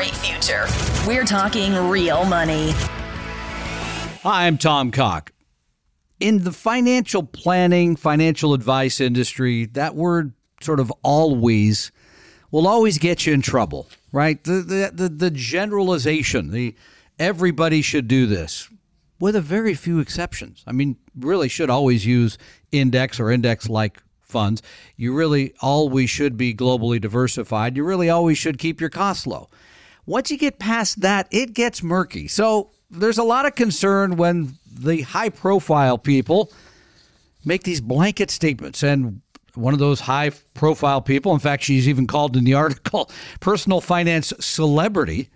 Great future. We're talking real money. Hi, I'm Tom Cock. In the financial planning, financial advice industry, that word sort of always will always get you in trouble, right? The, the, the, the generalization, the everybody should do this, with a very few exceptions. I mean, really should always use index or index like funds. You really always should be globally diversified. You really always should keep your costs low. Once you get past that, it gets murky. So there's a lot of concern when the high profile people make these blanket statements. And one of those high profile people, in fact, she's even called in the article personal finance celebrity,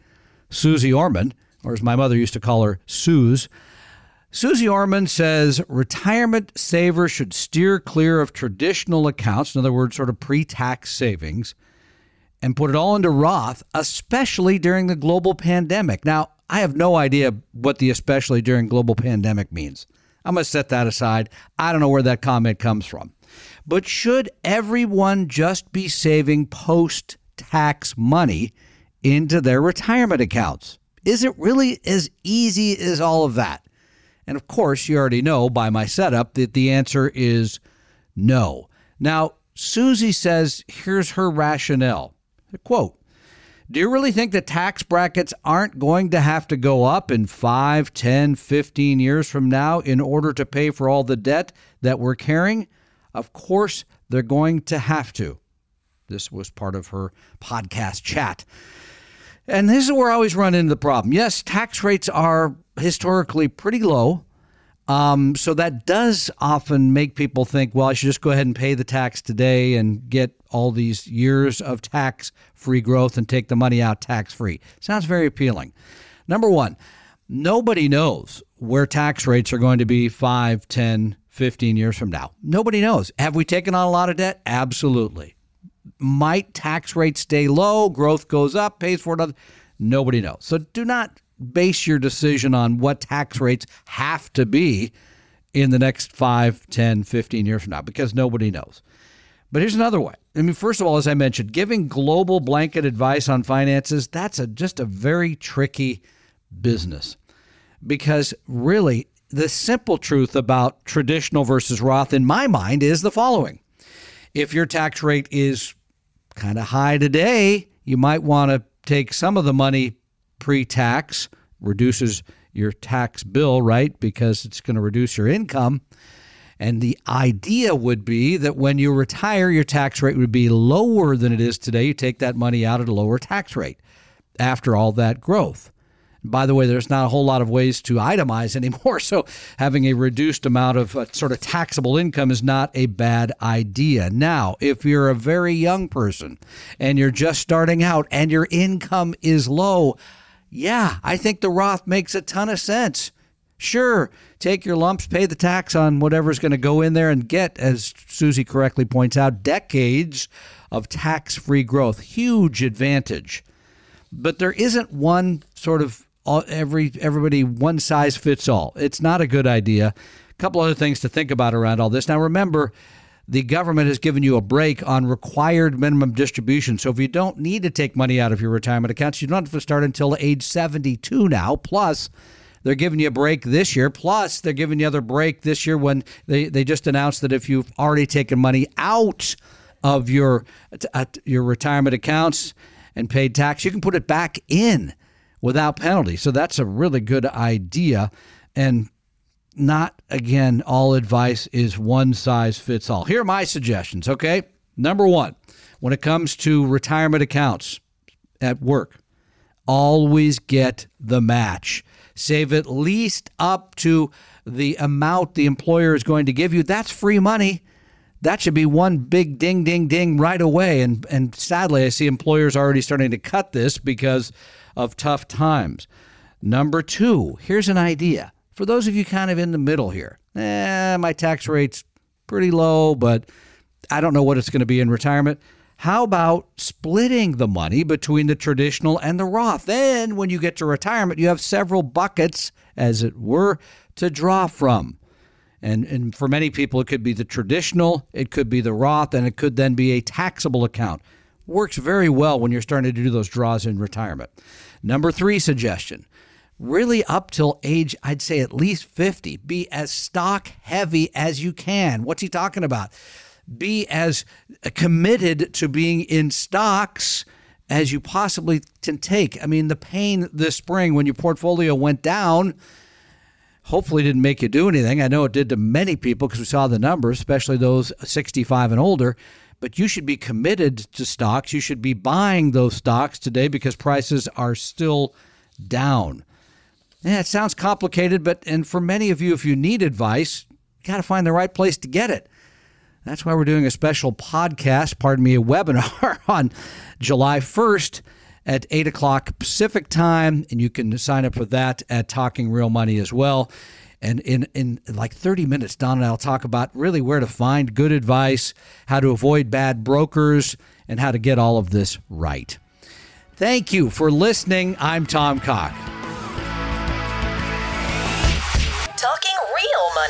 Susie Orman, or as my mother used to call her, Suze. Suze Orman says retirement savers should steer clear of traditional accounts, in other words, sort of pre tax savings, and put it all into Roth, especially during the global pandemic. Now, I have no idea what the especially during global pandemic means. I'm going to set that aside. I don't know where that comment comes from. But should everyone just be saving post tax money into their retirement accounts? Is it really as easy as all of that? And of course, you already know by my setup that the answer is no. Now, Susie says here's her rationale. Quote, do you really think the tax brackets aren't going to have to go up in 5, 10, 15 years from now in order to pay for all the debt that we're carrying? Of course, they're going to have to. This was part of her podcast chat. And this is where I always run into the problem. Yes, tax rates are historically pretty low. Um, so that does often make people think, well, I should just go ahead and pay the tax today and get all these years of tax free growth and take the money out tax free. Sounds very appealing. Number one, nobody knows where tax rates are going to be 5, 10, 15 years from now. Nobody knows. Have we taken on a lot of debt? Absolutely. Might tax rates stay low? Growth goes up, pays for it. Nobody knows. So do not base your decision on what tax rates have to be in the next 5, 10, 15 years from now because nobody knows. But here's another way. I mean, first of all, as I mentioned, giving global blanket advice on finances, that's a, just a very tricky business because really the simple truth about traditional versus Roth in my mind is the following. If your tax rate is kind of high today, you might want to take some of the money pre tax, reduces your tax bill, right? Because it's going to reduce your income. And the idea would be that when you retire, your tax rate would be lower than it is today. You take that money out at a lower tax rate after all that growth. By the way, there's not a whole lot of ways to itemize anymore. So having a reduced amount of uh, sort of taxable income is not a bad idea. Now, if you're a very young person and you're just starting out and your income is low, yeah, I think the Roth makes a ton of sense. Sure, take your lumps, pay the tax on whatever's going to go in there, and get, as Susie correctly points out, decades of tax free growth. Huge advantage. But there isn't one sort of uh, every everybody one size fits all. It's not a good idea. A couple other things to think about around all this. Now, remember, the government has given you a break on required minimum distribution. So if you don't need to take money out of your retirement accounts, you don't have to start until age 72 now. Plus, they're giving you a break this year. Plus, they're giving you other break this year when they, they just announced that if you've already taken money out of your uh, your retirement accounts and paid tax, you can put it back in without penalty. So that's a really good idea. And not again all advice is one size fits all. Here are my suggestions, okay? Number 1, when it comes to retirement accounts at work, always get the match. Save at least up to the amount the employer is going to give you. That's free money. that should be one big ding, ding, ding right away. And, and sadly, I see employers already starting to cut this because of tough times. Number two, here's an idea. For those of you kind of in the middle here, eh, my tax rate's pretty low, but I don't know what it's going to be in retirement. How about splitting the money between the traditional and the Roth? Then, when you get to retirement, you have several buckets, as it were, to draw from. And, and for many people, it could be the traditional, it could be the Roth, and it could then be a taxable account. Works very well when you're starting to do those draws in retirement. Number three suggestion really up till age, I'd say at least 50, be as stock heavy as you can. What's he talking about? Be as committed to being in stocks as you possibly can take. I mean, the pain this spring when your portfolio went down hopefully didn't make you do anything. I know it did to many people because we saw the numbers, especially those 65 and older. But you should be committed to stocks. You should be buying those stocks today because prices are still down. Yeah, it sounds complicated, but and for many of you, if you need advice, you got to find the right place to get it. That's why we're doing a special podcast, pardon me, a webinar on July 1st at 8 o'clock Pacific time. And you can sign up for that at Talking Real Money as well. And in, in like 30 minutes, Don and I'll talk about really where to find good advice, how to avoid bad brokers, and how to get all of this right. Thank you for listening. I'm Tom Cock.